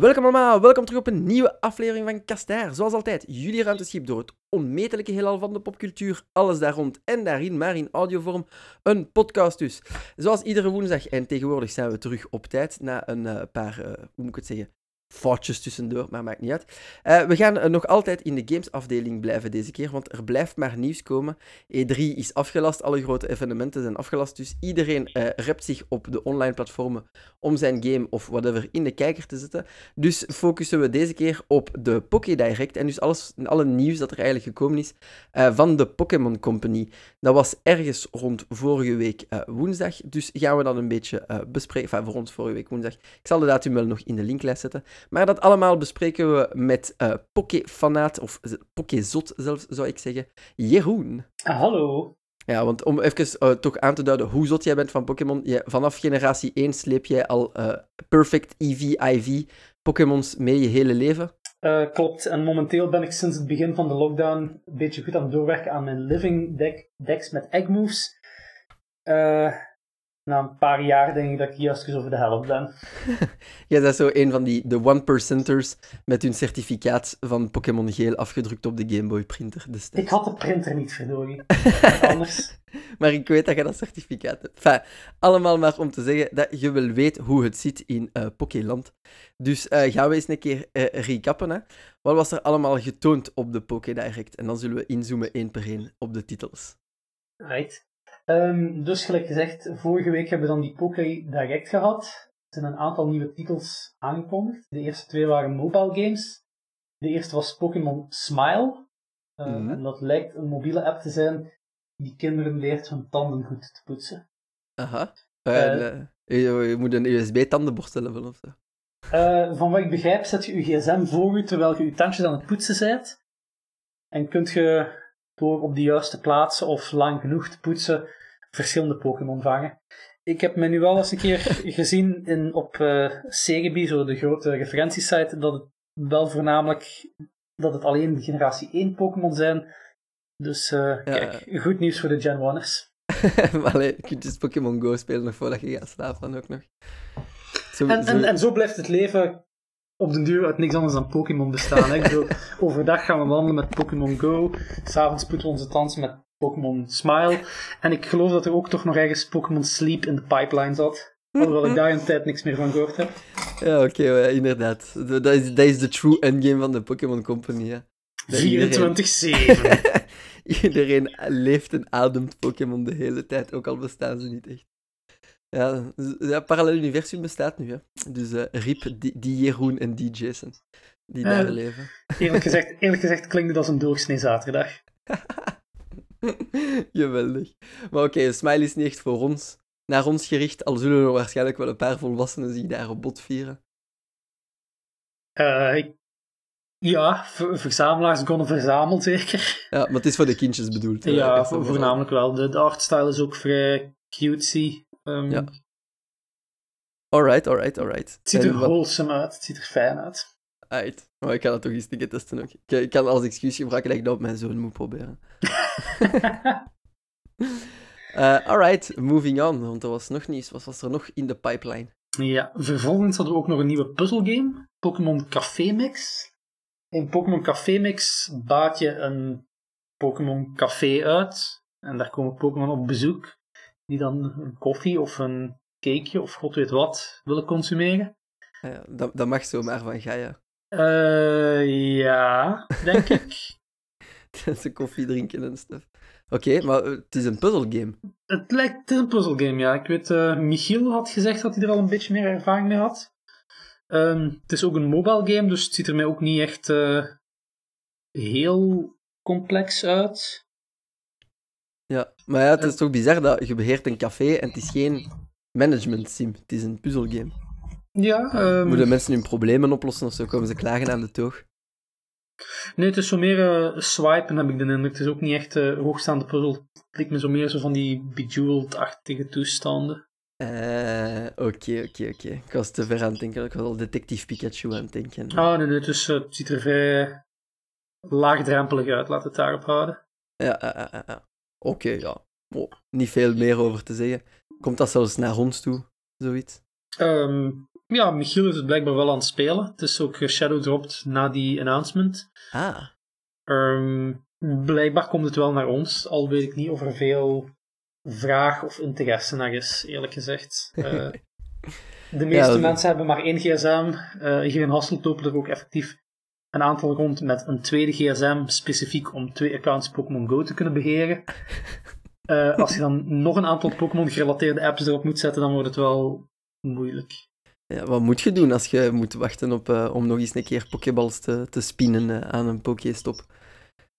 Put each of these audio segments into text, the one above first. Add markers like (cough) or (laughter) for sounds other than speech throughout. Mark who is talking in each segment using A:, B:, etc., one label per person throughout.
A: Welkom allemaal, welkom terug op een nieuwe aflevering van Kaster. Zoals altijd, jullie ruimteschip door het onmetelijke heelal van de popcultuur. Alles daar rond en daarin, maar in audiovorm. Een podcast dus. Zoals iedere woensdag. En tegenwoordig zijn we terug op tijd na een uh, paar, uh, hoe moet ik het zeggen, foutjes tussendoor, maar maakt niet uit. Uh, we gaan uh, nog altijd in de gamesafdeling blijven deze keer, want er blijft maar nieuws komen. E3 is afgelast, alle grote evenementen zijn afgelast, dus iedereen uh, rept zich op de online platformen om zijn game of whatever in de kijker te zetten. Dus focussen we deze keer op de Poké Direct en dus alles, alle nieuws dat er eigenlijk gekomen is van de Pokémon Company. Dat was ergens rond vorige week woensdag, dus gaan we dat een beetje bespreken. Voor ons vorige week woensdag. Ik zal de datum wel nog in de linklijst zetten. Maar dat allemaal bespreken we met uh, Poké-fanaat, of Poké-zot zelfs, zou ik zeggen, Jeroen.
B: Ah, hallo.
A: Ja, want om even uh, toch aan te duiden hoe zot jij bent van Pokémon. Vanaf generatie 1 sleep jij al uh, Perfect EV, IV Pokémons mee je hele leven.
B: Uh, klopt, en momenteel ben ik sinds het begin van de lockdown een beetje goed aan het doorwerken aan mijn living deck, decks met egg moves. Uh, na een paar jaar denk ik dat ik juist over de helft ben. (laughs)
A: Jij bent zo een van die de one-percenters met hun certificaat van Pokémon Geel afgedrukt op de Game Boy printer
B: Ik had de printer niet, verdorie. (laughs) Anders.
A: maar ik weet dat je dat certificaat hebt. Enfin, allemaal maar om te zeggen dat je wel weet hoe het zit in uh, Pokéland. Dus uh, gaan we eens een keer uh, recappen. Hè? Wat was er allemaal getoond op de Poké Direct? En dan zullen we inzoomen één per één op de titels.
B: Right. Um, dus gelijk gezegd, vorige week hebben we dan die Poké Direct gehad. Er zijn een aantal nieuwe titels aangekondigd. De eerste twee waren mobile games. De eerste was Pokémon Smile. Uh, mm -hmm. En dat lijkt een mobiele app te zijn die kinderen leert hun tanden goed te poetsen.
A: Aha. Uh, uh, je, je, moet een USB-tandenborstel hebben of zo.
B: van wat ik begrijp, zet je je gsm voor je terwijl je je tandjes aan het poetsen bent. En kunt je door op de juiste plaatsen of lang genoeg te poetsen verschillende Pokémon vangen. Ik heb me nu wel eens een keer (laughs) gezien in, op uh, zo de grote referentiesite, dat het wel voornamelijk dat het alleen generatie 1 Pokémon zijn. Dus uh, ja. kijk, goed nieuws voor de Gen 1ers. (laughs)
A: maar alleen, je kunt dus Pokémon Go spelen nog voordat je gaat slapen dan ook nog.
B: Zo, en, zo... En, en zo blijft het leven op den duur uit niks anders dan Pokémon bestaan. Hè? Bedoel, (laughs) overdag gaan we wandelen met Pokémon Go. S'avonds poeten we onze tanden met Pokémon Smile. En ik geloof dat er ook toch nog ergens Pokémon Sleep in de pipeline zat. Alhoewel ik daar een tijd niks meer van gehoord heb.
A: Ja, oké, okay, inderdaad. Dat is, dat is de true endgame van de Pokémon Company.
B: 24-7. Iedereen, (laughs)
A: iedereen leeft en ademt Pokémon de hele tijd, ook al bestaan ze niet echt. Ja, ja parallel universum bestaat nu. Hè. Dus uh, Riep, die, die Jeroen en die Jason. Die daar leven.
B: Eerlijk gezegd, eerlijk gezegd klinkt het als een doorsnee zaterdag. (laughs) (laughs)
A: Geweldig. Maar oké, okay, Smile is niet echt voor ons. Naar ons gericht, al zullen er waarschijnlijk wel een paar volwassenen zich daar op bot vieren.
B: Uh, ja, verzamelaars kunnen verzamelen, zeker.
A: Ja, maar het is voor de kindjes bedoeld.
B: Ja, voornamelijk wel. De, de artstyle is ook vrij cutesy. Um, ja.
A: Alright, alright, alright.
B: Het ziet er wholesome uit, het ziet er fijn uit.
A: Uit. Maar ik kan dat toch eens niet testen ook. Ik, ik kan als excuus gebruiken dat ik dat op mijn zoon moet proberen. (laughs) uh, (laughs) alright, moving on. Want er was nog niets. Wat was er nog in de pipeline?
B: Ja, vervolgens hadden we ook nog een nieuwe puzzelgame. Pokémon Café Mix. In Pokémon Café Mix baat je een Pokémon Café uit. En daar komen Pokémon op bezoek die dan een koffie of een cakeje of god weet wat willen consumeren.
A: Ja, dat, dat mag zomaar van Gaia.
B: Uh, ja, denk (laughs) ik. (laughs)
A: ze koffie drinken en stuff. Oké, okay, maar het is een puzzelgame.
B: Het lijkt een puzzelgame, ja. Ik weet, uh, Michiel had gezegd dat hij er al een beetje meer ervaring mee had. Um, het is ook een mobile game, dus het ziet er mij ook niet echt uh, heel complex uit.
A: Ja, maar ja, het is toch bizar dat je beheert een café en het is geen management sim, het is een puzzelgame.
B: Ja, um...
A: Moeten mensen hun problemen oplossen of zo komen ze klagen aan de toog?
B: Nee, het is zo meer uh, swipen, heb ik de indruk. Het is ook niet echt uh, hoogstaande puzzel. Het lijkt me zo meer zo van die bejeweled-achtige toestanden.
A: Uh, oké, oké, oké. Ik was te ver aan het denken. Ik was al Detective Pikachu aan het denken.
B: Ah, nee, nee. Dus, het ziet er vrij laagdrempelig uit. Laat het daarop houden.
A: Ja, ja, ja. ja. Oké, ja. Oh, niet veel meer over te zeggen. Komt dat zelfs naar ons toe, zoiets?
B: Um, Ja, Michiel is het blijkbaar wel aan het spelen. Het is ook shadow dropped na die announcement.
A: Ah,
B: Ehm, blijkbaar komt het wel naar ons, al weet ik niet of er veel vraag of interesse naar is, eerlijk gezegd. Eh, (laughs) de meeste mensen hebben maar één gsm. Eh, hier in Hasselt lopen er ook effectief een aantal rond met een tweede gsm, specifiek om twee accounts Pokémon Go te kunnen beheren. (laughs) Eh, als je dan nog een aantal Pokémon-gerelateerde apps erop moet zetten, dan wordt het wel moeilijk.
A: Ja, wat moet je doen als je moet wachten op, eh, om nog eens een keer pokeballs te, te spinnen eh, aan een Pokéstop?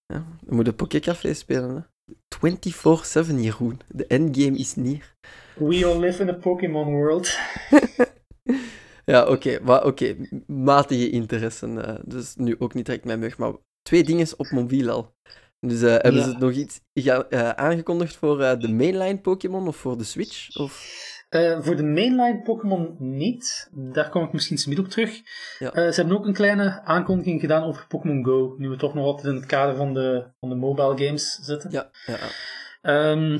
A: Ja, dan moet je Pokécafé spelen. hè. 24-7, Jeroen. De endgame is neer.
B: We all live in a Pokémon world. (laughs)
A: Ja, oké. maar oké, matige interessen. eh, dus nu ook niet direct mijn mug, maar twee dingen op mobiel al. Dus hebben
B: Ja.
A: ze nog iets aangekondigd voor de mainline Pokémon of voor de Switch? Of...
B: Eh, voor de mainline Pokémon niet. Daar kom ik misschien iets op terug.
A: Ja.
B: Eh, ze hebben ook een kleine aankondiging gedaan over Pokémon Go. Nu we toch nog altijd in het kader van de, van de mobile games zitten.
A: Ja, ja.
B: Ehm,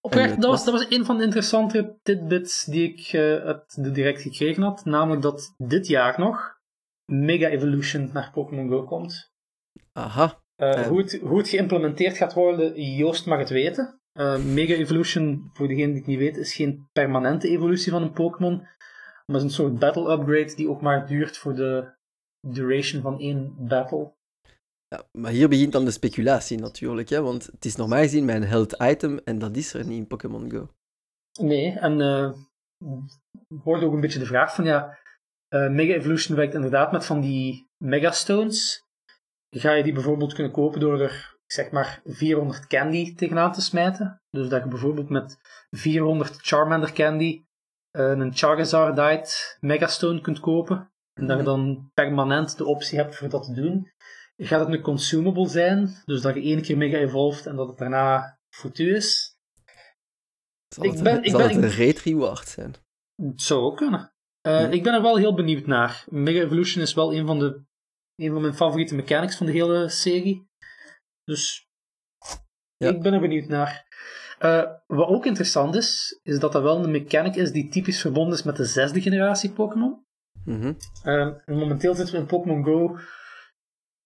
B: oprecht, dat, was, dat was een van de interessante tidbits die ik eh, uit de direct gekregen had. Namelijk dat dit jaar nog Mega Evolution naar Pokémon Go komt.
A: Aha.
B: Hoe, het, hoe het geïmplementeerd gaat worden, Joost mag het weten. Eh, Mega Evolution, voor degene die het niet weet, is geen permanente evolutie van een Pokémon. Maar is een soort battle upgrade die ook maar duurt voor de duration van één battle.
A: Ja, maar hier begint dan de speculatie natuurlijk, hè, want het is normaal gezien mijn held item en dat is er niet in Pokémon Go.
B: Nee, en eh wordt ook een beetje de vraag van ja, eh, Mega Evolution werkt inderdaad met van die Megastones. Ga je die bijvoorbeeld kunnen kopen door er, zeg maar, 400 candy tegenaan te smijten? Dus dat je bijvoorbeeld met 400 Charmander candy eh, een Charizardite Megastone kunt kopen. En dat je dan permanent de optie hebt voor dat te doen. Gaat het nu consumable zijn? Dus dat je één keer Mega evolved en dat het daarna foutu is?
A: Zal
B: Ik
A: het,
B: ben-
A: een,
B: ik
A: zal
B: ben-
A: het een reward zijn?
B: Het zou ook kunnen. Eh,
A: Ja.
B: Ik ben er wel heel benieuwd naar. Mega Evolution is wel een van, de, een van mijn favoriete mechanics van de hele serie. Dus
A: Ja.
B: ik ben er benieuwd naar. Eh, wat ook interessant is, is dat dat wel een mechanic is die typisch verbonden is met de zesde generatie Pokémon.
A: Mhm.
B: Eh, en momenteel zitten we in Pokémon Go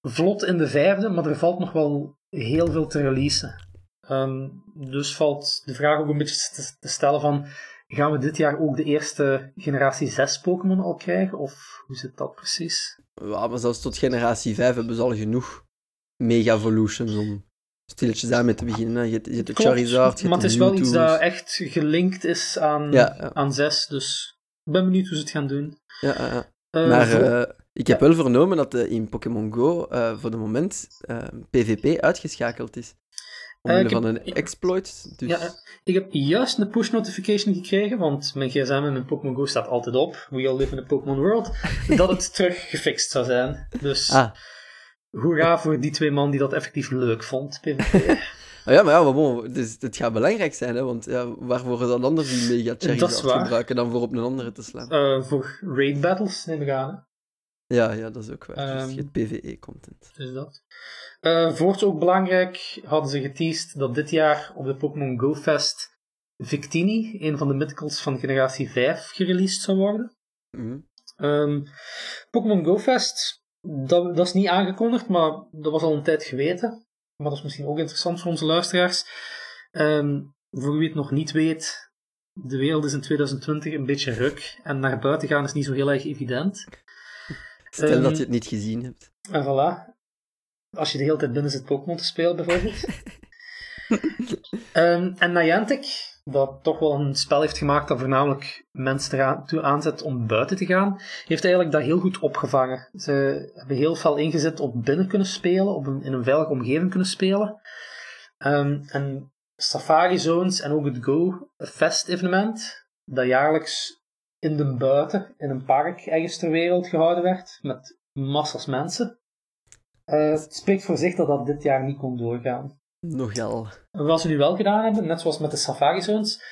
B: vlot in de vijfde, maar er valt nog wel heel veel te releasen. Ehm, dus valt de vraag ook een beetje te, te stellen van, gaan we dit jaar ook de eerste generatie 6 Pokémon al krijgen? Of hoe zit dat precies?
A: Ja, maar zelfs tot generatie 5 hebben ze al genoeg Mega Evolutions om stilletjes aan mee te beginnen. Je hebt, je hebt de Charizard, je
B: maar
A: hebt
B: het is wel iets dat echt gelinkt is aan,
A: Ja, ja.
B: aan 6, dus ik ben benieuwd hoe ze het gaan doen.
A: Ja, ja.
B: Eh,
A: Maar
B: voor-
A: eh, ik heb wel vernomen dat eh, in Pokémon Go voor de moment PvP uitgeschakeld is. Omwille
B: heb-
A: van een exploit. Dus...
B: Ja, ik heb juist een push notification gekregen, want mijn gsm en mijn Pokémon Go staat altijd op. We all live in a Pokémon world. dat het (laughs) terug gefixt zou zijn. Dus
A: Ah,
B: hoera voor die twee man die dat effectief leuk vond. (laughs)
A: Ah ja, maar ja, maar bon, dus, het gaat belangrijk zijn, hè, want ja, waarvoor dan anders die Mega
B: waar.
A: gebruiken dan voor op een andere te slaan?
B: Eh, voor raid battles neem ik aan.
A: Ja, ja, dat is ook waar. dus
B: Ehm,
A: PvE-content.
B: Dus dat. Eh voorts ook belangrijk hadden ze geteased dat dit jaar op de Pokémon Go Fest Victini, een van de mythicals van generatie 5, gereleased zou worden.
A: Mhm.
B: Ehm, Pokémon Go Fest, dat, dat is niet aangekondigd, maar dat was al een tijd geweten. Maar dat is misschien ook interessant voor onze luisteraars. Ehm, voor wie het nog niet weet, de wereld is in 2020 een beetje ruk. En naar buiten gaan is niet zo heel erg evident.
A: Stel
B: Ehm,
A: dat je het niet gezien hebt.
B: En voilà. Als je de hele tijd binnen zit Pokémon te spelen, bijvoorbeeld. (laughs) Ehm, en Niantic, dat toch wel een spel heeft gemaakt dat voornamelijk mensen eraan aanzet om buiten te gaan, heeft eigenlijk dat heel goed opgevangen. Ze hebben heel veel ingezet op binnen kunnen spelen, op in een veilige omgeving kunnen spelen. Ehm, en Safari Zones en ook het Go Fest evenement, dat jaarlijks in de buiten, in een park ergens ter wereld gehouden werd, met massas mensen. Eh, spreekt voor zich dat dat dit jaar niet kon doorgaan.
A: Nogal.
B: Wat ze nu wel gedaan hebben, net zoals met de Safari Zones,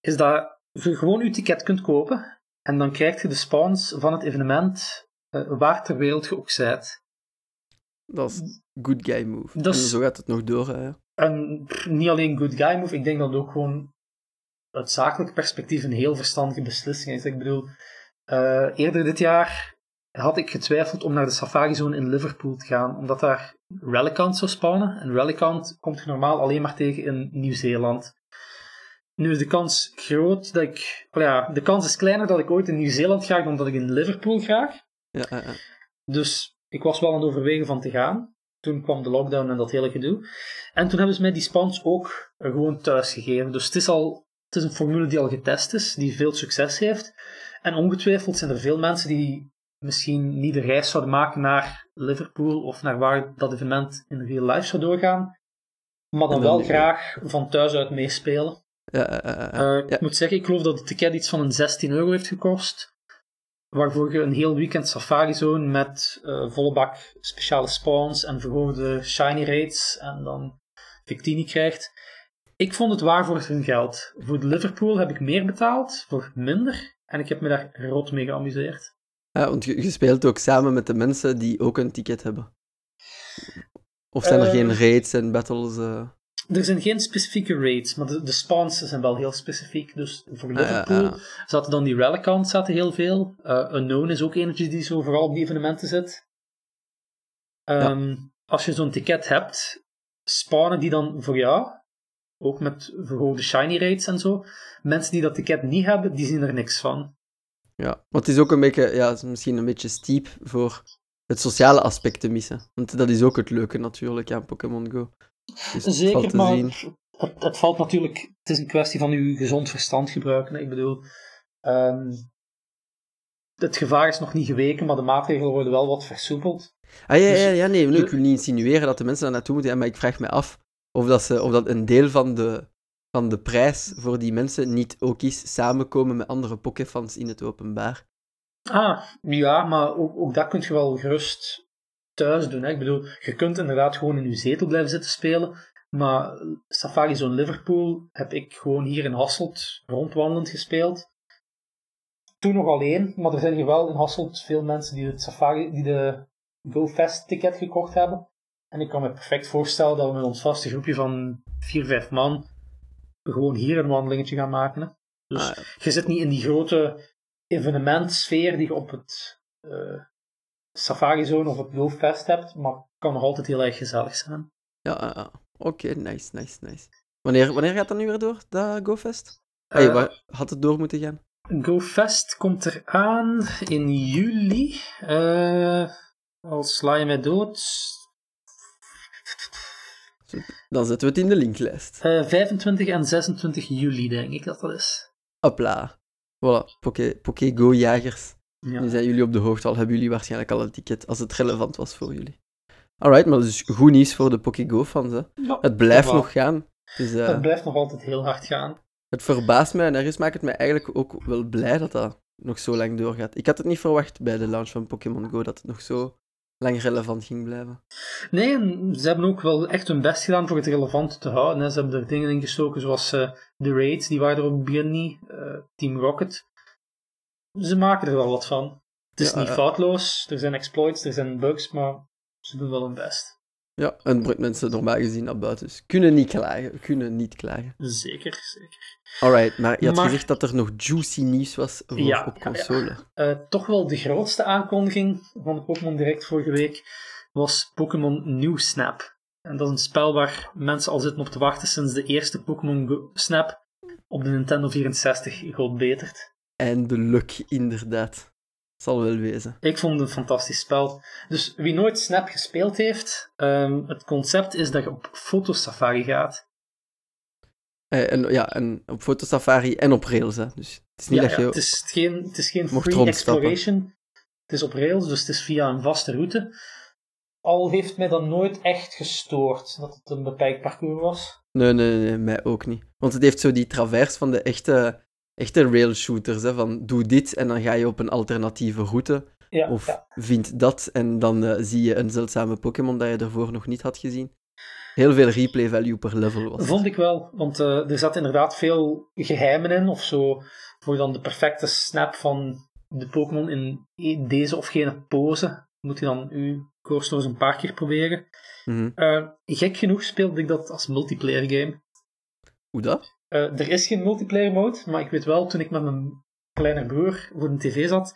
B: is dat je gewoon je ticket kunt kopen en dan krijg je de spawns van het evenement eh, waar ter wereld je ook bent.
A: Dat is good guy move.
B: Dat is-
A: En zo gaat het nog door. Hè.
B: En pff, niet alleen good guy move, ik denk dat het ook gewoon uit zakelijk perspectief een heel verstandige beslissing is. Ik bedoel, eh, eerder dit jaar had ik getwijfeld om naar de Safari Zone in Liverpool te gaan, omdat daar Relicanth zou spawnen. En Relicanth komt je normaal alleen maar tegen in Nieuw-Zeeland. Nu is de kans groot dat ik... ja, de kans is kleiner dat ik ooit in Nieuw-Zeeland ga dan dat ik in Liverpool ga.
A: Ja, ja, ja.
B: Dus ik was wel aan het overwegen van te gaan. Toen kwam de lockdown en dat hele gedoe. En toen hebben ze mij die spans ook eh, gewoon thuis gegeven. Dus het is, al, het is een formule die al getest is, die veel succes heeft. En ongetwijfeld zijn er veel mensen die misschien niet de reis zouden maken naar Liverpool of naar waar dat evenement in real life zou doorgaan. Maar dan wel graag van thuis uit meespelen.
A: Ja.
B: Eh,
A: Ja.
B: Ik moet zeggen, ik geloof dat het ticket iets van een 16 euro heeft gekost. Waarvoor je een heel weekend safari zone met eh, volle bak speciale spawns en verhoogde shiny rates en dan Victini krijgt. Ik vond het waar voor hun geld. Voor Liverpool heb ik meer betaald, voor minder. En ik heb me daar rot mee geamuseerd.
A: Ja, want je, je speelt ook samen met de mensen die ook een ticket hebben. Of zijn er
B: Eh,
A: geen raids en battles? eh?
B: Er zijn geen specifieke rates, maar de, de spawns zijn wel heel specifiek. Dus voor
A: Ah,
B: Liverpool
A: ja.
B: zaten dan die Relicanth zaten heel veel. Uh, Unknown is ook eentje die zo vooral op die evenementen zit. Ehm, Als je zo'n ticket hebt, spawnen die dan voor jou, ook met verhoogde shiny rates en zo. Mensen die dat ticket niet hebben, die zien er niks van.
A: Ja, want het is ook een beetje, ja, het is misschien een beetje steep voor het sociale aspect te missen. Want dat is ook het leuke natuurlijk aan Pokémon Go. Dus
B: Zeker, maar
A: zien.
B: het, het valt natuurlijk... Het is een kwestie van je gezond verstand gebruiken. Ik bedoel... ehm, het gevaar is nog niet geweken, maar de maatregelen worden wel wat versoepeld.
A: Ah ja,
B: dus-
A: ja, ja nee, ik wil niet insinueren dat de mensen daar naartoe moeten, maar ik vraag me af of dat, ze, of dat een deel van de, van de prijs voor die mensen niet ook is samenkomen met andere Pokéfans in het openbaar.
B: Ah, ja, maar ook, dat kun je wel gerust thuis doen. Hè? Ik bedoel, je kunt inderdaad gewoon in je zetel blijven zitten spelen, maar Safari Zone Liverpool heb ik gewoon hier in Hasselt rondwandelend gespeeld. Toen nog alleen, maar er zijn hier wel in Hasselt veel mensen die het Safari, die de GoFest ticket gekocht hebben. En ik kan me perfect voorstellen dat we met ons vaste groepje van 4, 5 man gewoon hier een wandelingetje gaan maken. Hè? Dus
A: Ah, ja.
B: je zit niet in die grote evenementsfeer die je op het eh, Safari Zone of het GoFest hebt, maar kan nog altijd heel erg gezellig zijn.
A: Ja, ja, ja. oké, nice, nice, nice. Wanneer, wanneer gaat dat nu weer door, dat GoFest? Hey, waar had het door moeten gaan?
B: GoFest komt eraan in juli. Eh als sla je mij dood.
A: Dan zetten we het in de linklijst.
B: Eh 25 en 26 juli, denk ik dat dat is.
A: Hopla. Voilà, Poké, Poké Go-jagers.
B: Ja.
A: Nu zijn jullie op de hoogte, al hebben jullie waarschijnlijk al een ticket, als het relevant was voor jullie. Alright, maar dus goed nieuws voor de Poké Go-fans, hè.
B: Ja,
A: Het blijft
B: dat wel.
A: nog gaan. Dus, eh,
B: Het blijft nog altijd heel hard gaan.
A: Het verbaast mij en ergens maakt het mij eigenlijk ook wel blij dat dat nog zo lang doorgaat. Ik had het niet verwacht bij de launch van Pokémon Go dat het nog zo lang relevant ging blijven.
B: Nee, ze hebben ook wel echt hun best gedaan voor het relevant te houden. Hè. Ze hebben er dingen in gestoken zoals eh, de raids, die waren er op het begin niet. eh, Team Rocket. Ze maken er wel wat van. Het is
A: Ja,
B: niet
A: ja.
B: foutloos, er zijn exploits, er zijn bugs, maar ze doen wel hun best.
A: Ja, en het brengt mensen normaal gezien naar buiten. Dus kunnen niet klagen, kunnen niet klagen.
B: Zeker, zeker.
A: Alright, maar je had
B: Maar-
A: gezegd dat er nog juicy nieuws was voor
B: Ja,
A: op
B: ja.
A: console.
B: Eh, toch wel de grootste aankondiging van de Pokémon Direct vorige week was Pokémon New Snap. En dat is een spel waar mensen al zitten op te wachten sinds de eerste Pokémon Go- Snap op de Nintendo 64 god betert.
A: En de luck, inderdaad. Zal wel wezen.
B: Ik vond het een fantastisch spel. Dus wie nooit Snap gespeeld heeft, ehm, het concept is dat je op fotosafari gaat.
A: Eh, en, ja, en op fotosafari en op rails, hè. Dus het is niet
B: Ja,
A: dat
B: ja,
A: je...
B: het, is geen, het is geen free exploration. Het is op rails, dus het is via een vaste route. Al heeft mij dat nooit echt gestoord dat het een beperkt parcours was.
A: Nee, nee, nee, mij ook niet. Want het heeft zo die travers van de echte, echte rail shooters, hè, van doe dit en dan ga je op een alternatieve route.
B: Ja,
A: Of
B: ja.
A: vind dat en dan eh, zie je een zeldzame Pokémon dat je ervoor nog niet had gezien. Heel veel replay value per level was.
B: vond ik wel. Want eh, er zat inderdaad veel geheimen in. Of zo, voor dan de perfecte snap van de Pokémon in e- deze of gene pose. Moet je dan uw course nog eens een paar keer proberen.
A: Mhm.
B: Eh, gek genoeg speelde ik dat als multiplayer game.
A: Hoe dat?
B: Er is geen multiplayer mode, maar ik weet wel, toen ik met mijn kleine broer voor de tv zat,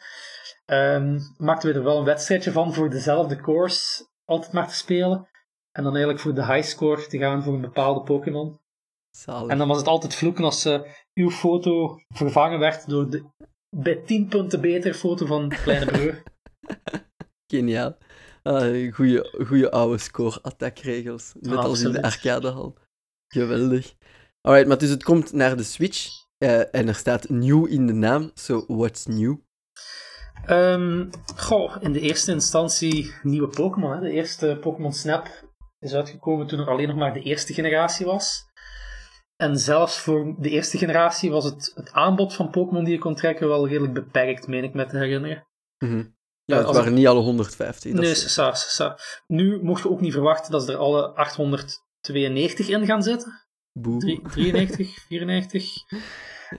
B: um, maakten we er wel een wedstrijdje van voor dezelfde course altijd maar te spelen. En dan eigenlijk voor de high score te gaan voor een bepaalde Pokémon. En dan was het altijd vloeken als uh, uw foto vervangen werd door de bij 10 punten beter foto van kleine broer. (laughs)
A: Geniaal. Uh, goeie, oude score-attack-regels. Net als in de arcadehal. Geweldig. Alright, maar dus het komt naar de Switch. Uh, en er staat nieuw in de naam. So, what's new?
B: Um, goh, in de eerste instantie nieuwe Pokémon. De eerste Pokémon Snap is uitgekomen toen er alleen nog maar de eerste generatie was. En zelfs voor de eerste generatie was het, het aanbod van Pokémon die je kon trekken wel redelijk beperkt, meen ik me te herinneren.
A: Mm Ja, het waren niet alle 150.
B: Nee, is... sa, sa. Nu mocht je ook niet verwachten dat ze er alle 892 in gaan zitten.
A: Boe.
B: 93, 94.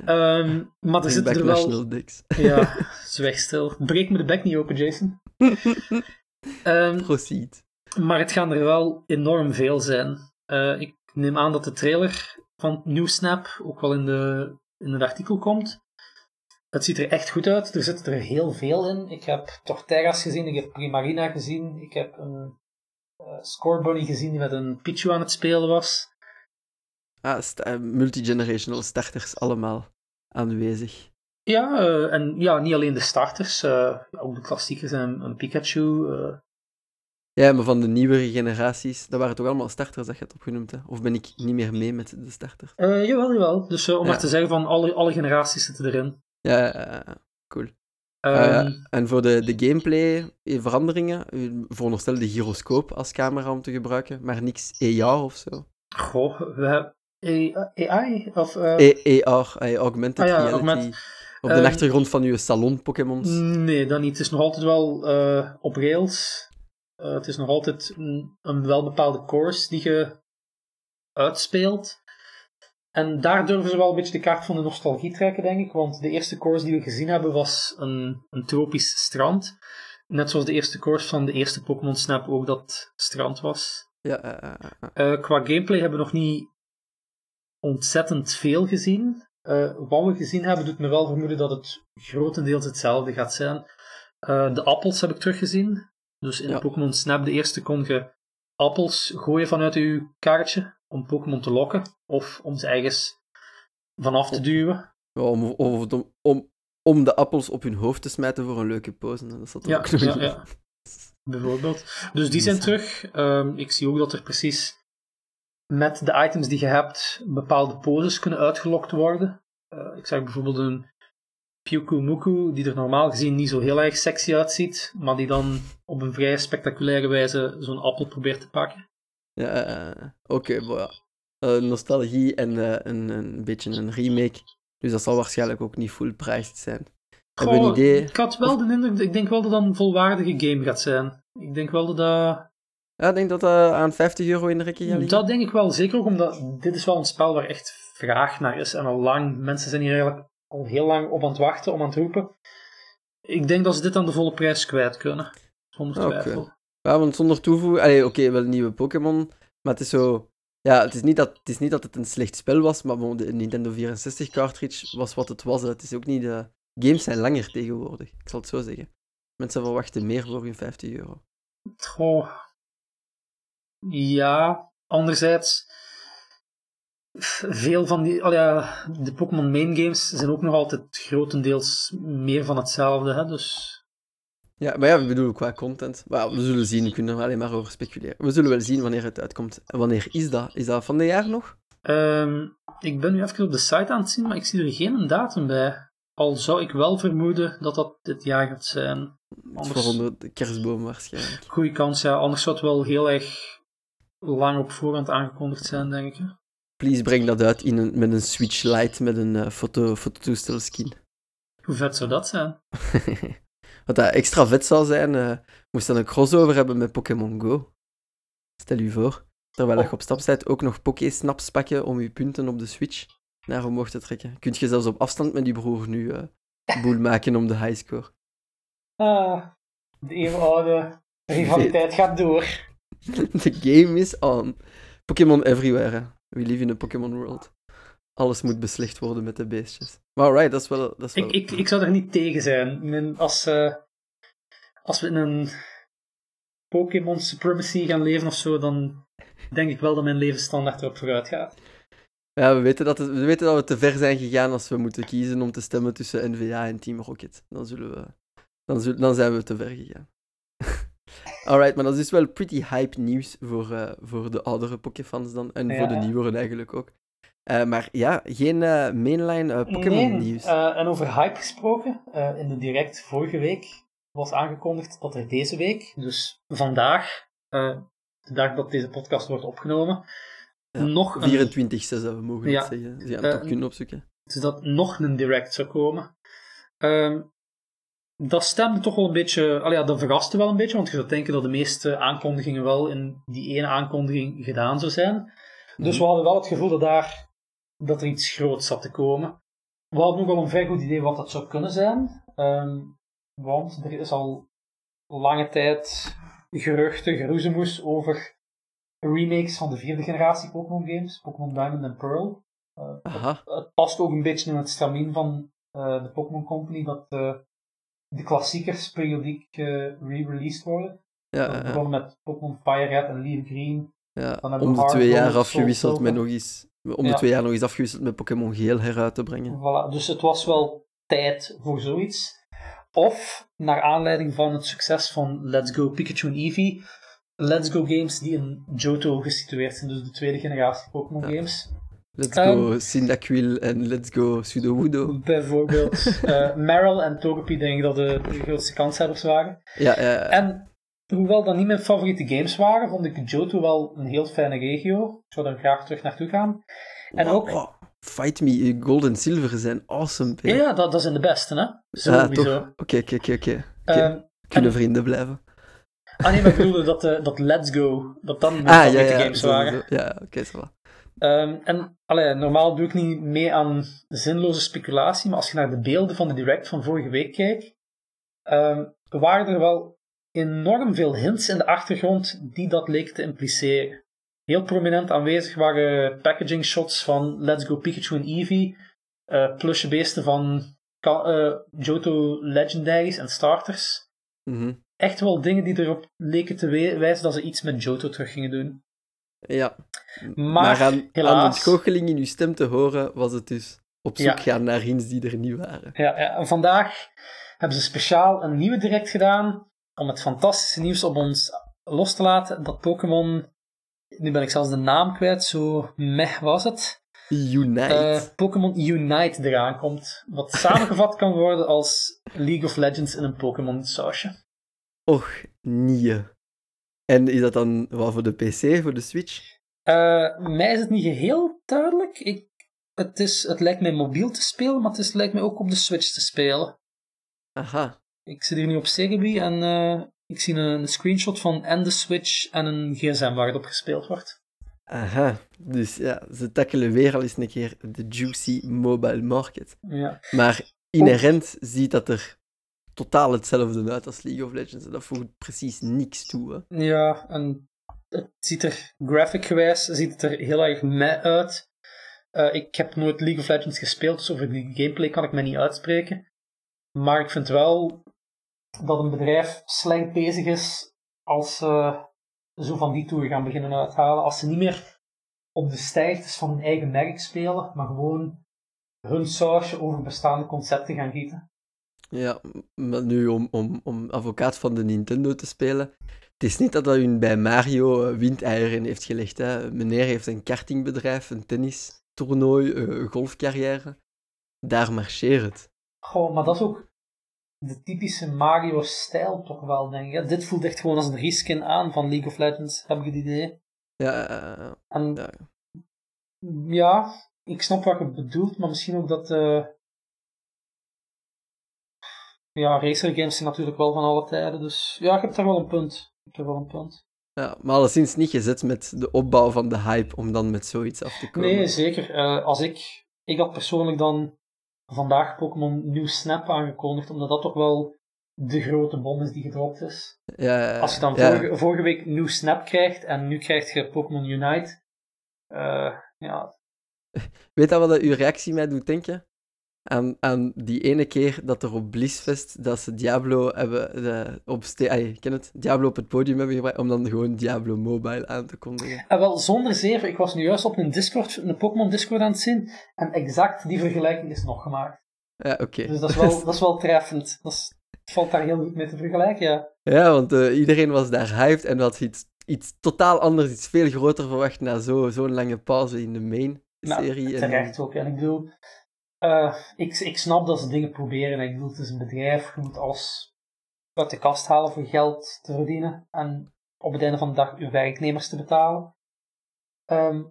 B: Um, maar er zitten er wel... (laughs) Ja, zwijg stil. Breek me de bek niet open, Jason.
A: um, (laughs) Proceed.
B: Maar het gaan er wel enorm veel zijn. Uh, ik neem aan dat de trailer van New Snap ook wel in, de, in het artikel komt. Het ziet er echt goed uit. Er zit er heel veel in. Ik heb Torterras gezien, ik heb Primarina gezien, ik heb een uh, Scorebunny gezien die met een Pichu aan het spelen was.
A: Ah, st uh, multigenerational starters allemaal aanwezig.
B: Ja, uh, en ja, niet alleen de starters, ook de klassiekers en een Pikachu.
A: Ja, maar van de nieuwere generaties, dat waren toch allemaal starters dat je het opgenoemd hebt? Of ben ik niet meer mee met de starters?
B: Jawel, jawel. Dus om ja. maar te zeggen van alle, alle generaties zitten erin.
A: Ja, cool. Um, en voor de, de gameplay veranderingen, u veronderstel de gyroscoop als camera om te gebruiken, maar niks AR of zo?
B: Goh, we hebben AI? Of, uh...
A: AR, augmented ah, ja, reality. Augment... Op de um, achtergrond van uw salon Pokémons?
B: Nee, dat niet. Het is nog altijd wel op rails. Uh, het is nog altijd een, een welbepaalde course die je uitspeelt. En daar durven ze wel een beetje de kaart van de nostalgie trekken, denk ik. Want de eerste course die we gezien hebben was een, een tropisch strand. Net zoals de eerste course van de eerste Pokémon Snap ook dat strand was.
A: Ja, uh,
B: uh, qua gameplay hebben we nog niet ontzettend veel gezien. wat we gezien hebben doet me wel vermoeden dat het grotendeels hetzelfde gaat zijn. de appels heb ik teruggezien. Dus in Pokémon Snap, de eerste, kon je appels gooien vanuit je kaartje om Pokémon te lokken. Of om ze ergens vanaf te duwen.
A: Ja, om, om, om, om de appels op hun hoofd te smijten voor een leuke pose. Dat zat
B: ja, ook ja, ja, (laughs) bijvoorbeeld. Dus die zijn terug. Um, ik zie ook dat er precies met de items die je hebt bepaalde poses kunnen uitgelokt worden. Uh, ik zag bijvoorbeeld een Muku, die er normaal gezien niet zo heel erg sexy uitziet, maar die dan op een vrij spectaculaire wijze zo'n appel probeert te pakken.
A: Ja, oké, okay, uh, nostalgie en uh, een, een beetje een remake. Dus dat zal waarschijnlijk ook niet full priced zijn.
B: Goh, Heb je een idee? Ik had wel de indruk, ik denk wel dat dat een volwaardige game gaat zijn. Ik denk wel dat dat...
A: Ja, ik denk dat dat aan 50 euro in de gaat
B: Dat denk ik wel, zeker ook omdat dit is wel een spel waar echt vraag naar is. En al lang, mensen zijn hier eigenlijk al heel lang op aan het wachten, om aan het roepen. Ik denk dat ze dit aan de volle prijs kwijt kunnen. Zonder twijfel.
A: Ja, want zonder toevoegen... Oké, wel nieuwe Pokémon, maar het is zo... Ja, het is, niet dat, het is niet dat het een slecht spel was, maar de Nintendo 64 cartridge was wat het was. Het is ook niet... De... Games zijn langer tegenwoordig, ik zal het zo zeggen. Mensen verwachten meer voor hun 50 euro.
B: Goh. Ja, anderzijds veel van die, ja, de Pokémon main games zijn ook nog altijd grotendeels meer van hetzelfde, hè, dus...
A: Ja, maar ja, we bedoelen qua content. Maar we zullen zien, we kunnen er alleen maar over speculeren. We zullen wel zien wanneer het uitkomt. En wanneer is dat? Is dat van dit jaar nog?
B: Um, ik ben nu even op de site aan het zien, maar ik zie er geen datum bij. Al zou ik wel vermoeden dat dat dit jaar gaat zijn.
A: Anders... Voor onder de kerstboom waarschijnlijk.
B: Goeie kans, ja. Anders zou het wel heel erg lang op voorhand aangekondigd zijn, denk ik.
A: Please breng dat uit in een, met een Switch Lite met een uh, foto, skin.
B: Hoe vet zou dat zijn? (laughs)
A: Wat dat extra vet zou zijn, uh, moest dan een crossover hebben met Pokémon Go. Stel u voor. Terwijl oh. je op stap bent, ook nog Poké-snaps pakken om je punten op de Switch naar omhoog te trekken. Kunt je zelfs op afstand met je broer nu uh, boel maken om de highscore.
B: Ah, de eeuwenoude rivaliteit gaat door. (laughs)
A: De game is on. Pokémon everywhere. We live in a Pokémon world. alles moet beslecht worden met de beestjes. Maar alright, dat is wel... Dat is wel...
B: Ik, ik, ik zou er niet tegen zijn. Als, eh, als we in een Pokémon Supremacy gaan leven of zo, dan denk ik wel dat mijn levensstandaard erop vooruit gaat.
A: Ja, we weten, dat het- we weten dat we te ver zijn gegaan als we moeten kiezen om te stemmen tussen NVA en Team Rocket. Dan, zullen we, dan, zullen, dan zijn we te ver gegaan. Alright, maar dat is dus wel pretty hype nieuws voor, eh, voor de oudere Pokéfans dan. En
B: Ja,
A: voor de nieuweren eigenlijk ook. Eh, maar ja, geen eh, mainline Pokémon nieuws.
B: en over hype gesproken, in de direct vorige week was aangekondigd dat er deze week, dus vandaag, de dag dat deze podcast wordt opgenomen,
A: Ja,
B: nog een
A: 24 zouden we mogen
B: Ja.
A: het zeggen. Ze gaan
B: Eh,
A: het toch kunnen opzoeken.
B: dus dat nog een direct zou komen. Ehm, dat stemde toch wel een beetje, allee, ja, dat verraste wel een beetje, want je zou denken dat de meeste aankondigingen wel in die ene aankondiging gedaan zou zijn. Dus
A: Mhm.
B: we hadden wel het gevoel dat, daar, dat er iets groots zat te komen. We hadden ook wel een vrij goed idee wat dat zou kunnen zijn, Ehm, want er is al lange tijd geruchten, geroezemoes over remakes van de vierde generatie Pokémon games, Pokémon Diamond en Pearl. Eh, het past ook een beetje in het stramien van eh, de Pokémon Company dat eh, de klassiekers periodiek eh, re-released worden.
A: ja,
B: We begonnen met Pokémon Fire Red en Leaf Green.
A: ja. Om de twee jaar afgewisseld met nog eens... Om de twee jaar nog eens afgewisseld met Pokémon Geel heruit te brengen.
B: Voilà, dus het was wel tijd voor zoiets. Of, naar aanleiding van het succes van Let's Go Pikachu en Eevee, Let's Go games die in Johto gesitueerd zijn, dus de tweede generatie Pokémon
A: Ja.
B: games.
A: Let's
B: Ehm,
A: go Cyndaquil en let's go Sudowoodo.
B: Bijvoorbeeld (laughs) eh Meryl en Togepi denk ik dat de, de grootste kanshebbers waren.
A: Ja, ja.
B: En hoewel dat niet mijn favoriete games waren, vond ik Johto wel een heel fijne regio. Ik zou daar graag terug naartoe gaan. En ook,
A: Wow, Fight Me, eh, Gold en Silver zijn awesome.
B: ja,
A: hè.
B: ja dat, dat zijn de beste, hè?
A: Ah,
B: Sowieso.
A: Oké, oké, oké,
B: Ehm,
A: Kunnen
B: en-
A: vrienden blijven.
B: ah nee, maar ik bedoelde dat, eh, dat Let's Go, dat dan mijn
A: Ah, ja,
B: favoriete
A: ja.
B: games waren.
A: zo. Ja, oké, zo
B: Ehm, en allee, normaal doe ik niet mee aan zinloze speculatie, maar als je naar de beelden van de direct van vorige week kijkt, ehm, waren er wel enorm veel hints in de achtergrond die dat leken te impliceren. Heel prominent aanwezig waren packaging shots van Let's Go Pikachu en Eevee, eh plusje beesten van eh, Johto Legendaries en starters.
A: Mhm.
B: Echt wel dingen die erop leken te wijzen dat ze iets met Johto terug gingen doen.
A: Ja.
B: Maar,
A: aan, aan
B: helaas-
A: de goocheling in uw stem te horen, was het dus op zoek
B: Ja.
A: gaan naar hints die er niet waren.
B: Ja, ja, en vandaag hebben ze speciaal een nieuwe direct gedaan om het fantastische nieuws op ons los te laten dat Pokémon, nu ben ik zelfs de naam kwijt, zo meh was het,
A: Unite.
B: eh, Pokémon Unite eraan komt. Wat (laughs) samengevat kan worden als League of Legends in een Pokémon sausje.
A: Och, nee. En is dat dan wat voor de PC, voor de Switch?
B: Eh, mij is het niet geheel duidelijk. Ik, het, is, het lijkt mij mobiel te spelen, maar het is, lijkt mij ook op de Switch te spelen.
A: Aha.
B: Ik zit hier nu op Segaby en eh, ik zie een, een screenshot van en de Switch en een gsm waar het op gespeeld wordt.
A: Aha. Dus ja, ze tackelen weer al eens een keer de juicy mobile market.
B: Ja.
A: Maar inherent ziet dat er totaal hetzelfde uit als League of Legends. En dat voegt precies niks toe.
B: Ja, en het ziet er, graphic gewijs, ziet het er heel erg meh uit. Eh, ik heb nooit League of Legends gespeeld, dus over die gameplay kan ik me niet uitspreken. Maar ik vind wel dat een bedrijf slecht bezig is als ze zo van die tour gaan beginnen uithalen. Als ze niet meer op de stijgtes van hun eigen merk spelen, maar gewoon hun sausje over bestaande concepten gaan gieten.
A: Ja, maar nu om, om, om advocaat van de Nintendo te spelen. Het is niet dat hun bij Mario eh, windeieren heeft gelegd. Hè. Meneer heeft een kartingbedrijf, een tennistoernooi, eh, een golfcarrière. Daar marcheert het.
B: Goh, maar dat is ook de typische Mario-stijl toch wel, denk ik. Dit voelt echt gewoon als een reskin aan van League of Legends, heb ik het idee.
A: Ja,
B: En
A: Ja.
B: ja, ik snap wat je bedoelt, maar misschien ook dat... eh ja, racer games zijn natuurlijk wel van alle tijden, dus ja, ik heb daar wel een punt. Ik heb wel een punt.
A: ja, maar alleszins niet gezet met de opbouw van de hype om dan met zoiets af te komen.
B: Nee, zeker. Eh, als ik... Ik had persoonlijk dan vandaag Pokémon New Snap aangekondigd, omdat dat toch wel de grote bom is die gedropt is.
A: Ja,
B: Als je dan vorige week New Snap krijgt en nu krijg je Pokémon Unite, eh, ja, (laughs)
A: Weet dat wat uw reactie mij doet denken? Aan, aan die ene keer dat er op Blissfest, dat ze Diablo hebben de, op ay, ken het? Diablo op het podium hebben gebracht, om dan gewoon Diablo Mobile aan te kondigen.
B: En wel, zonder zeven. Ik was nu juist op een Discord, een Pokémon Discord aan het zien. En exact die vergelijking is nog gemaakt.
A: Ja, oké.
B: Dus dat is wel, (laughs) dat is wel treffend. Dat is, het valt daar heel goed mee te vergelijken, ja.
A: Ja, want eh, iedereen was daar hyped en had iets, iets totaal anders, iets veel groter verwacht na zo- zo'n lange pauze in de main
B: Nou.
A: En-
B: Terecht ook. En ik bedoel, eh, ik, ik snap dat ze dingen proberen. En ik bedoel, het is een bedrijf, je moet alles uit de kast halen voor geld te verdienen. En op het einde van de dag je werknemers te betalen. Ehm,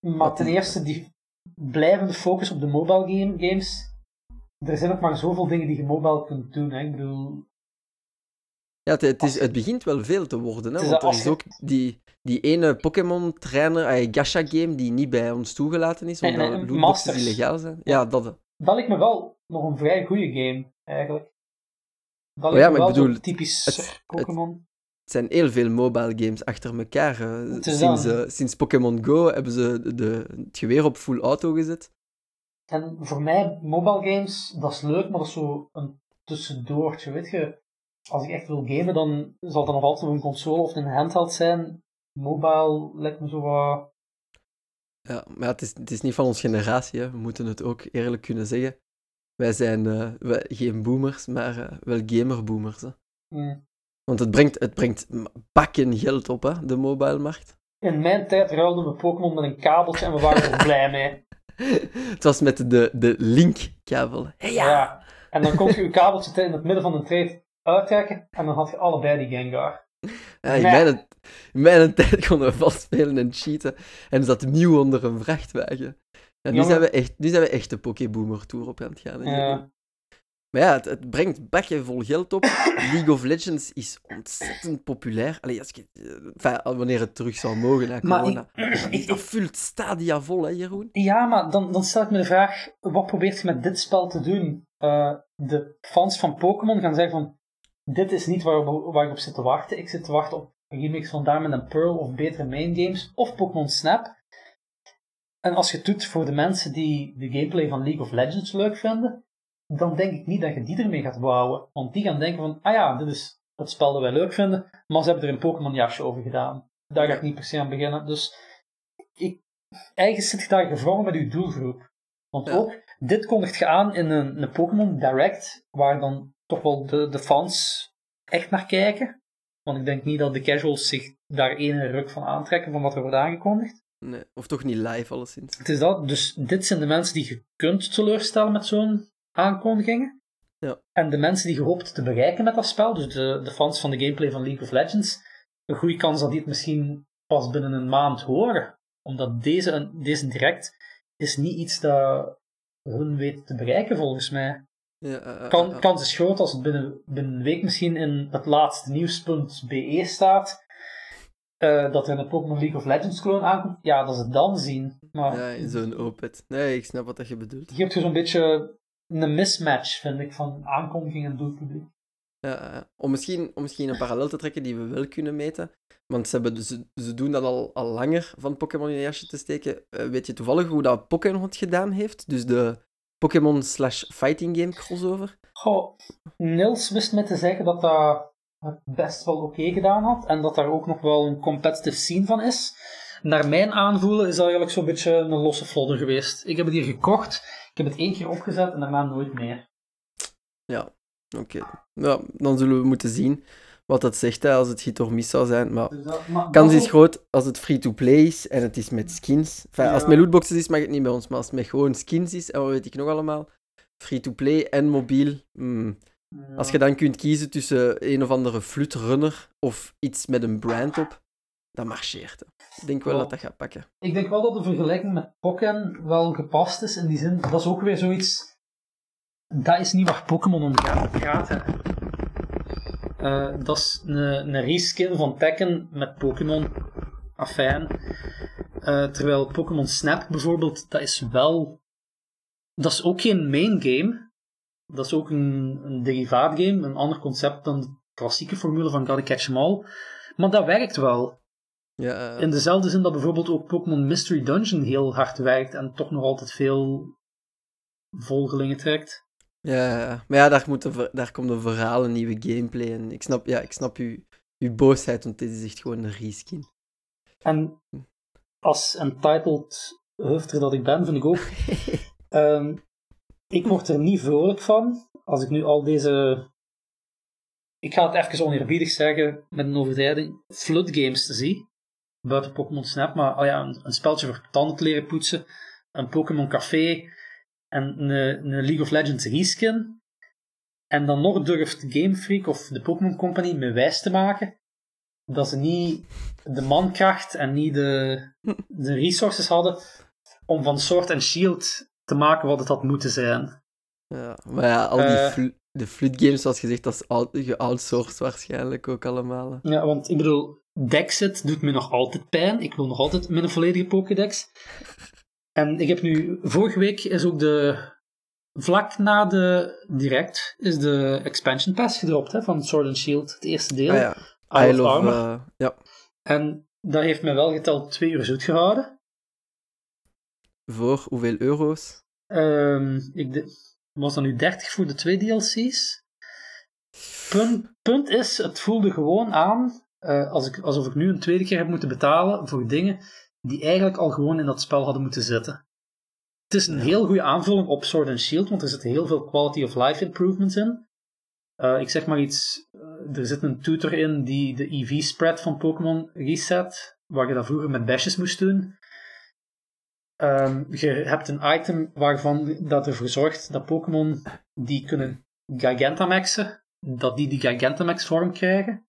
B: maar ten eerste, die blijvende focus op de mobile game, games. Er zijn ook maar zoveel dingen die je mobile kunt doen. Hè. Ik bedoel,
A: Ja, het, het, is, het begint wel veel te worden, hè? Want er is ook die, die ene Pokémon-trainer, ay, Gacha-game, die niet bij ons toegelaten is, omdat lootboxes
B: Masters.
A: illegaal zijn. Ja, dat...
B: dat lijkt me wel nog een vrij goede game, eigenlijk. Dat
A: Oh ja,
B: me
A: maar ik bedoel,
B: typisch Pokémon.
A: Het zijn heel veel mobile games achter elkaar. Sinds, eh, sinds Pokémon Go hebben ze de, de- het geweer op full auto gezet.
B: En voor mij, mobile games, dat is leuk, maar dat is zo een tussendoortje, weet je. Als ik echt wil gamen, dan zal dat nog altijd op een console of een handheld zijn. Mobile lijkt me zo wat...
A: Ja, maar het is, het is niet van onze generatie, hè. we moeten het ook eerlijk kunnen zeggen. Wij zijn wij- geen boomers, maar eh, wel gamerboomers. Hè.
B: mm.
A: Want het brengt, het brengt bakken geld op, hè, de mobile-markt.
B: In mijn tijd ruilden we Pokémon met een kabeltje en we waren er blij mee. (laughs)
A: Het was met de, de link-kabel. Hey, ja.
B: En dan kon je je kabeltje in het midden van de trade uittrekken en dan had je allebei die Gengar.
A: Ja, in, mijn, in mijn tijd konden we vast spelen en cheaten. En zat nieuw onder een vrachtwagen. Ja, nu, zijn we echt, nu zijn we echt de Pokéboomer Tour op aan het gaan.
B: Ja.
A: Maar ja, het, het brengt bakken vol geld op. League of Legends is ontzettend populair. Allee, als eh, enfin, wanneer het terug zou mogen na
B: Maar
A: corona.
B: ik-
A: dat vult stadia vol, hè, Jeroen?
B: Ja, maar dan, dan stel ik me de vraag, wat probeert je met dit spel te doen? Eh, de fans van Pokémon gaan zeggen van, dit is niet waar, waar ik op zit te wachten. Ik zit te wachten op een remix van Diamond and Pearl of betere main games of Pokémon Snap. En als je het doet voor de mensen die de gameplay van League of Legends leuk vinden, dan denk ik niet dat je die ermee gaat bouwen. Want die gaan denken van, ah ja, dit is het spel dat wij leuk vinden, maar ze hebben er een Pokémon jasje over gedaan. Daar ga ik niet per se aan beginnen. Dus ik, eigenlijk zit je daar gevrongen met je doelgroep. Want
A: Ja.
B: ook, dit kondigt je aan in een, een Pokémon Direct, waar dan toch wel de, de fans echt naar kijken. Want ik denk niet dat de casuals zich daar ene ruk van aantrekken van wat er wordt aangekondigd.
A: Nee, of toch niet live, alleszins.
B: Het is dat, dus dit zijn de mensen die je kunt teleurstellen met zo'n aankondigingen.
A: Ja.
B: En de mensen die je hoopt te bereiken met dat spel, dus de, de fans van de gameplay van League of Legends, een goede kans dat die het misschien pas binnen een maand horen. Omdat deze, deze direct is niet iets dat hun weet te bereiken volgens mij.
A: Ja, eh, eh,
B: Kan,
A: eh,
B: kans is groot als het binnen, binnen een week misschien in het laatste nieuws.be staat. dat er een Pokémon League of Legends clone aankomt. Ja, dat ze het dan zien. Maar
A: ja, in zo'n opet. Nee, ik snap wat dat je bedoelt.
B: je zo'n beetje een mismatch, vind ik, van aankondiging en doelpubliek.
A: Ja, om, misschien, om misschien een parallel te trekken die we wel kunnen meten. Want ze, hebben, ze, ze doen dat al, al langer van Pokémon in een jasje te steken. Weet je toevallig hoe dat Pokémon het gedaan heeft? Dus de Pokémon slash fighting game crossover.
B: Goh, Niels wist me te zeggen dat dat het best wel oké gedaan had. En dat daar ook nog wel een competitive scene van is. Naar mijn aanvoelen is dat eigenlijk zo'n beetje een losse vlodder geweest. Ik heb het hier gekocht, ik heb het één keer opgezet en daarna nooit meer.
A: Ja, oké. Ja, dan zullen we moeten zien wat dat zegt hè, als het hit or miss zou zijn. Maar
B: Dus dat, maar
A: kans is groot als het free-to-play is en het is met skins. Enfin, Als het met lootboxes is, mag het niet bij ons. Maar als het met gewoon skins is, en wat weet ik nog allemaal, free-to-play en mobiel. hmm,
B: Ja.
A: Als je dan kunt kiezen tussen een of andere flutrunner of iets met een brand op, dat marcheert. hè. Ik denk wel
B: Oh.
A: dat dat gaat pakken.
B: Ik denk wel dat de vergelijking met Pokken wel gepast is. In die zin, dat is ook weer zoiets. Dat is niet waar Pokémon om gaat. Eh, dat is een, een reskin van Tekken met Pokémon. Afijn. Eh, terwijl Pokémon Snap bijvoorbeeld, dat is wel. Dat is ook geen main game. Dat is ook een, een derivaat game, een ander concept dan de klassieke formule van Gotta Catch 'em All. Maar dat werkt wel.
A: Ja,
B: In dezelfde zin dat bijvoorbeeld ook Pokémon Mystery Dungeon heel hard werkt en toch nog altijd veel volgelingen trekt.
A: Ja, ja. maar ja, daar, moet ver- daar komt een verhaal, een nieuwe gameplay. En ik snap, ja, ik snap uw, uw boosheid, want dit is echt gewoon een reskin.
B: En als entitled hufter dat ik ben, vind ik ook. (laughs) ehm, ik word er niet vrolijk van als ik nu al deze. Ik ga het even oneerbiedig zeggen, met een overdrijving. Floodgames zie. Buiten Pokémon Snap, maar oh ja, een, een speltje voor tanden te leren poetsen. Een Pokémon Café. En een, een League of Legends reskin. En dan nog durft Game Freak of de Pokémon Company me wijs te maken dat ze niet de mankracht en niet de, de resources hadden om van Sword and Shield te maken wat het had moeten zijn.
A: Ja, maar ja, al die flu- de floodgames, zoals gezegd, dat is out- geoutsourced waarschijnlijk ook allemaal. hè.
B: Ja, want ik bedoel, Dexit doet me nog altijd pijn. Ik wil nog altijd met een volledige Pokédex. En ik heb nu, vorige week is ook de, vlak na de Direct, is de Expansion Pass gedropt hè, van Sword and Shield, het eerste deel.
A: Ah ja,
B: Isle
A: Isle
B: of
A: of...
B: Armor.
A: eh, ja,
B: En dat heeft mij wel geteld twee uur zoet gehouden.
A: voor hoeveel euro's?
B: Ehm, ik de- was dat nu 30 voor de twee DLC's? Punt, punt is, het voelde gewoon aan eh, als ik, alsof ik nu een tweede keer heb moeten betalen voor dingen die eigenlijk al gewoon in dat spel hadden moeten zitten. Het is een heel goede aanvulling op Sword and Shield, want er zitten heel veel quality of life improvements in. Eh, ik zeg maar iets, eh, er zit een tutor in die de EV-spread van Pokémon reset, waar je dat vroeger met bashes moest doen. Ehm, je hebt een item waarvan dat ervoor zorgt dat Pokémon die kunnen Gigantamaxen, dat die die Gigantamax vorm krijgen.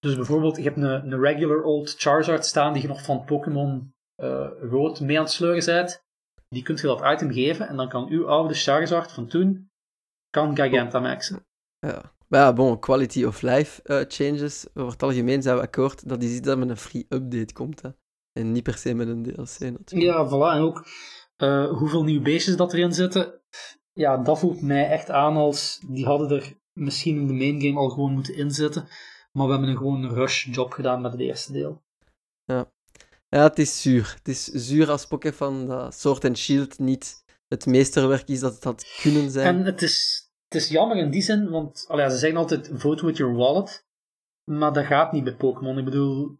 B: Dus bijvoorbeeld, je hebt een, een regular old Charizard staan die je nog van Pokémon eh, rood mee aan het sleuren bent. Die kunt je dat item geven en dan kan uw oude Charizard van toen kan Gigantamaxen.
A: Ja. Maar ja, bon, quality of life eh, changes, over het algemeen zijn we akkoord dat is iets dat met een free update komt. Hè. En niet per se met een DLC natuurlijk.
B: Ja, voilà. En ook eh, hoeveel nieuwe beestjes dat erin zitten. Ja, dat voelt mij echt aan als... Die hadden er misschien in de main game al gewoon moeten inzetten. Maar we hebben een gewoon rush job gedaan met het eerste deel.
A: Ja, het is zuur. Het is zuur als Pokéfan dat Sword and Shield niet het meesterwerk is dat het had kunnen zijn.
B: En het is, het is jammer in die zin, want allee, ze zeggen altijd vote with your wallet. Maar dat gaat niet bij Pokémon. Ik bedoel,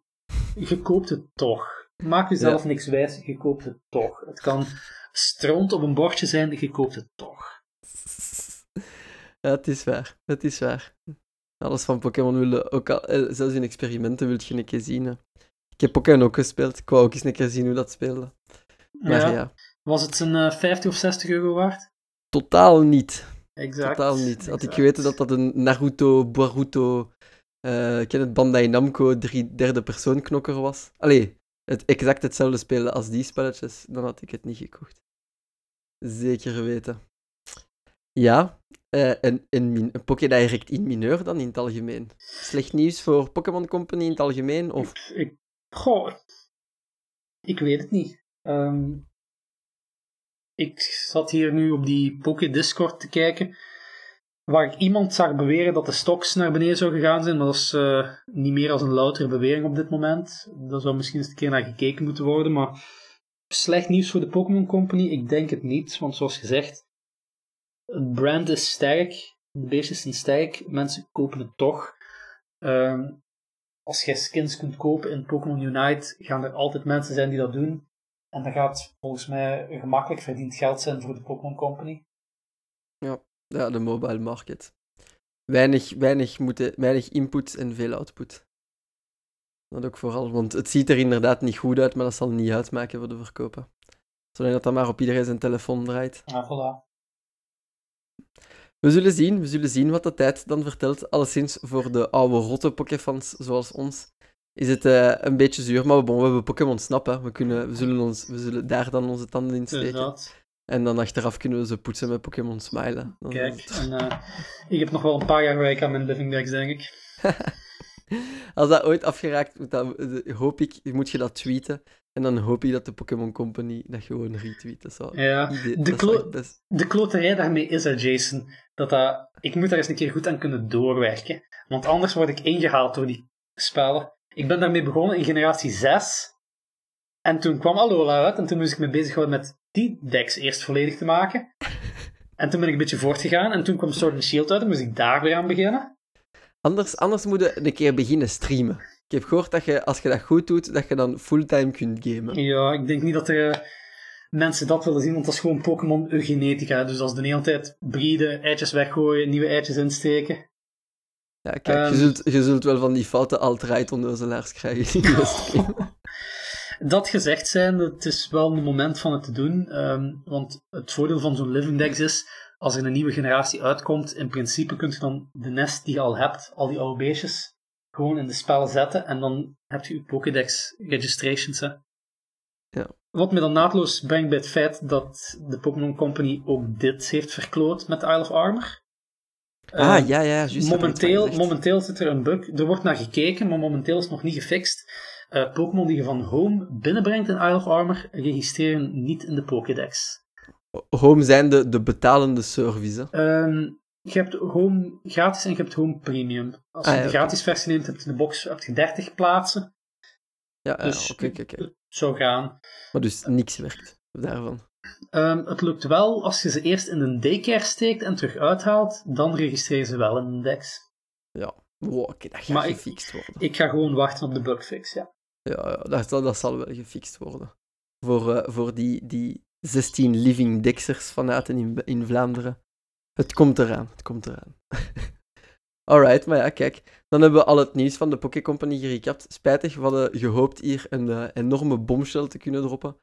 B: je koopt het toch. Maak jezelf
A: Ja.
B: niks wijs, je koopt het toch. Het kan stront op een bordje zijn, je koopt het toch.
A: Ja, het is waar. Het is waar. Alles van Pokémon willen ook al, eh, zelfs in experimenten wil je een keer zien. hè. Ik heb Pokémon ook gespeeld. Ik wou ook eens een keer zien hoe dat speelde. Maar ja,
B: Ja. Was het een eh, 50 of 60 euro waard?
A: totaal niet.
B: Exact.
A: Totaal niet. Had ik geweten dat dat een Naruto, Boruto, eh, ik ken het Bandai Namco drie derde persoon knokker was. Allee, het exact hetzelfde spelen als die spelletjes, dan had ik het niet gekocht. Zeker weten. Ja, eh, een, een, een Pokédirect in mineur dan in het algemeen. Slecht nieuws voor Pokémon Company in het algemeen? Of
B: Ik, goh, ik weet het niet. Ehm, ik zat hier nu op die Poké Discord te kijken, waar ik iemand zag beweren dat de stocks naar beneden zou gegaan zijn, maar dat is eh, niet meer als een loutere bewering op dit moment. Daar zou misschien eens een keer naar gekeken moeten worden, maar slecht nieuws voor de Pokémon Company? Ik denk het niet, want zoals gezegd, het brand is sterk, de beestjes zijn sterk, mensen kopen het toch. Ehm, als je skins kunt kopen in Pokémon Unite, gaan er altijd mensen zijn die dat doen. En dat gaat volgens mij gemakkelijk verdiend geld zijn voor de Pokémon Company.
A: ja, de mobile market. Weinig, weinig, moeten, weinig input en veel output. Dat ook vooral, want het ziet er inderdaad niet goed uit, maar dat zal niet uitmaken voor de verkopen. Zolang dat dan maar op iedereen zijn telefoon draait.
B: Ja, voilà.
A: We zullen zien, we zullen zien wat de tijd dan vertelt. Alleszins voor de oude rotte Pokéfans zoals ons is het eh, een beetje zuur, maar bon, we hebben Pokémon Snap, hè. We, kunnen, we, zullen ons, we zullen daar dan onze tanden in steken.
B: Inderdaad.
A: En dan achteraf kunnen we ze poetsen met Pokémon Smile. Dan-
B: Kijk, en, eh, ik heb nog wel een paar jaar werk aan mijn living decks, denk ik. (laughs)
A: Als dat ooit afgeraakt dan eh, hoop ik, moet je dat tweeten. En dan hoop ik dat de Pokémon Company dat gewoon retweet. Dat zou
B: Ja,
A: idee-
B: de klo-
A: best-
B: de kloterij daarmee is er, Jason. Dat dat, ik moet daar eens een keer goed aan kunnen doorwerken. Want anders word ik ingehaald door die spellen. Ik ben daarmee begonnen in generatie 6. En toen kwam Alola uit en toen moest ik me bezighouden met die decks eerst volledig te maken. En toen ben ik een beetje voortgegaan en toen kwam Sword and Shield uit en moest ik daar weer aan beginnen.
A: Anders, anders moet je een keer beginnen streamen. Ik heb gehoord dat je, als je dat goed doet, dat je dan fulltime kunt gamen.
B: Ja, ik denk niet dat er eh, mensen dat willen zien, want dat is gewoon Pokémon eugenetica. Dus als de hele tijd breeden, eitjes weggooien, nieuwe eitjes insteken.
A: Ja, kijk, je,
B: Ehm.
A: zult, je zult wel van die foute alt-right onnozelaars krijgen. (laughs)
B: Dat gezegd zijn, het is wel een moment van het te doen. ehm, want het voordeel van zo'n Living Dex is, als er een nieuwe generatie uitkomt, in principe kun je dan de nest die je al hebt, al die oude beestjes, gewoon in de spellen zetten en dan heb je je Pokédex registrations. Hè.
A: Ja.
B: Wat me dan naadloos brengt bij het feit dat de Pokémon Company ook dit heeft verkloot met Isle of Armor.
A: ah,
B: Ehm,
A: ja, ja, juist.
B: momenteel, momenteel zit er een bug. Er wordt naar gekeken, maar momenteel is het nog niet gefixt. Eh, Pokémon die je van Home binnenbrengt in Isle of Armor registreren niet in de Pokédex.
A: Home zijn de, de betalende service.
B: Je hebt Home gratis en je hebt Home Premium. Als je
A: Ah, ja,
B: de gratis versie neemt, heb je de box heb je 30 plaatsen.
A: Ja, ja,
B: Dus
A: oké,
B: het zou gaan.
A: Maar dus niks werkt daarvan.
B: Ehm, het lukt wel als je ze eerst in een daycare steekt en terug uithaalt, dan registreer ze wel in een dex.
A: Ja. Wow, oké, dat gaat
B: Maar ik-
A: gefixt worden.
B: Ik ga gewoon wachten op de bugfix, ja.
A: Ja, ja dat, zal- dat zal wel gefixt worden. Voor, eh, voor die, die 16 living dexers fanaten in, in Vlaanderen. Het komt eraan, het komt eraan. (laughs) Alright, maar ja, kijk. Dan hebben we al het nieuws van de Poké Company gerecapt. Spijtig, we hadden gehoopt hier een eh, enorme bombshell te kunnen droppen.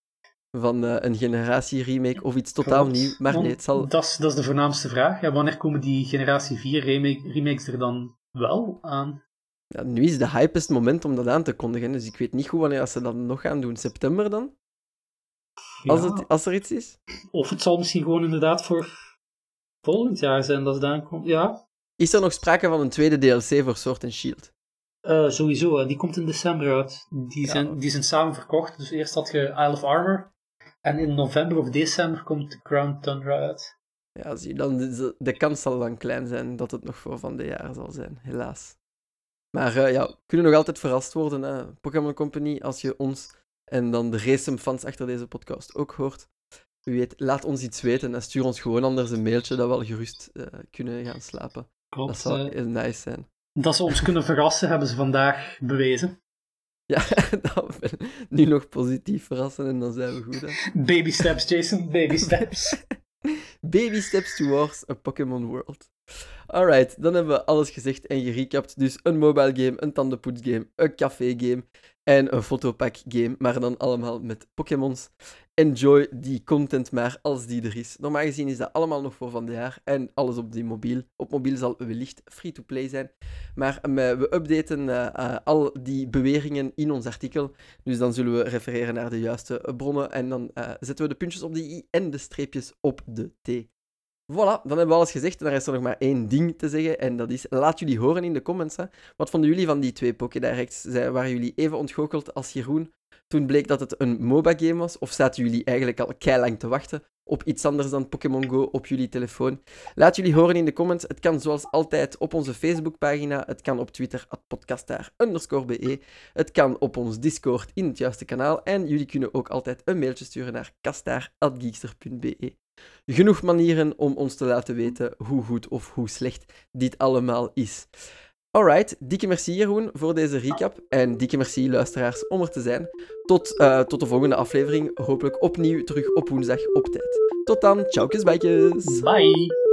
A: Van eh, een generatie remake of iets totaal
B: Klopt.
A: nieuw. Maar
B: Want
A: nee, het zal...
B: dat, is, dat is de voornaamste vraag. Ja, wanneer komen die generatie 4 remake, remakes er dan wel aan?
A: Ja, nu is de hypest moment om dat aan te kondigen. Dus ik weet niet goed wanneer ze dat nog gaan doen. September dan? Als, het, als er iets is?
B: Of het zal misschien gewoon inderdaad voor volgend jaar zijn dat het aankomt. Ja,
A: Is er nog sprake van een tweede DLC voor Sword and Shield?
B: Eh, sowieso. Die komt in december uit. Die,
A: Ja.
B: zijn, die zijn samen verkocht. Dus eerst had je Isle of Armor. En in november of december komt Crown Tundra uit.
A: Ja, zie, je, dan de, de kans zal dan klein zijn dat het nog voor van de jaar zal zijn, helaas. Maar eh, ja, kunnen nog altijd verrast worden, hè. Pokémon Company, als je ons en dan de Racem-fans achter deze podcast ook hoort. Wie weet, laat ons iets weten en stuur ons gewoon anders een mailtje dat we al gerust eh, kunnen gaan slapen. Dat
B: Klopt.
A: zou
B: eh,
A: heel nice zijn.
B: dat ze ons kunnen verrassen, hebben ze vandaag bewezen.
A: Ja, (laughs) dat we nu nog positief verrassen en dan zijn we goed. Hè.
B: Baby steps, Jason. Baby steps. (laughs)
A: Baby steps towards a Pokémon world. Alright, dan hebben we alles gezegd en gerecapt. Dus een mobile game, een tandenpoetsgame, een café game en een fotopack game. Maar dan allemaal met Pokémons. Enjoy die content maar als die er is. Normaal gezien is dat allemaal nog voor van de jaar. En alles op die mobiel. Op mobiel zal wellicht free-to-play zijn. Maar eh, we updaten eh, eh, al die beweringen in ons artikel. Dus dan zullen we refereren naar de juiste bronnen. En dan zetten we de puntjes op de i en de streepjes op de t. Voilà, dan hebben we alles gezegd. En dan is er nog maar één ding te zeggen. En dat is, laat jullie horen in de comments. Hè. Wat vonden jullie van die twee Pokédirects? Waren jullie even ontgoocheld als Jeroen toen bleek dat het een MOBA-game was? Of zaten jullie eigenlijk al keilang te wachten op iets anders dan Pokémon Go op jullie telefoon? Laat jullie horen in de comments. Het kan zoals altijd op onze Facebookpagina. Het kan op Twitter, at be. Het kan op ons Discord in het juiste kanaal. En jullie kunnen ook altijd een mailtje sturen naar kastaar.geekster.be. Genoeg manieren om ons te laten weten hoe goed of hoe slecht dit allemaal is. Alright, dikke merci Jeroen voor deze recap. En dikke merci luisteraars om er te zijn. Tot, eh, tot de volgende aflevering. Hopelijk opnieuw terug op woensdag op tijd. Tot dan, ciao bijtjes.
B: Bye.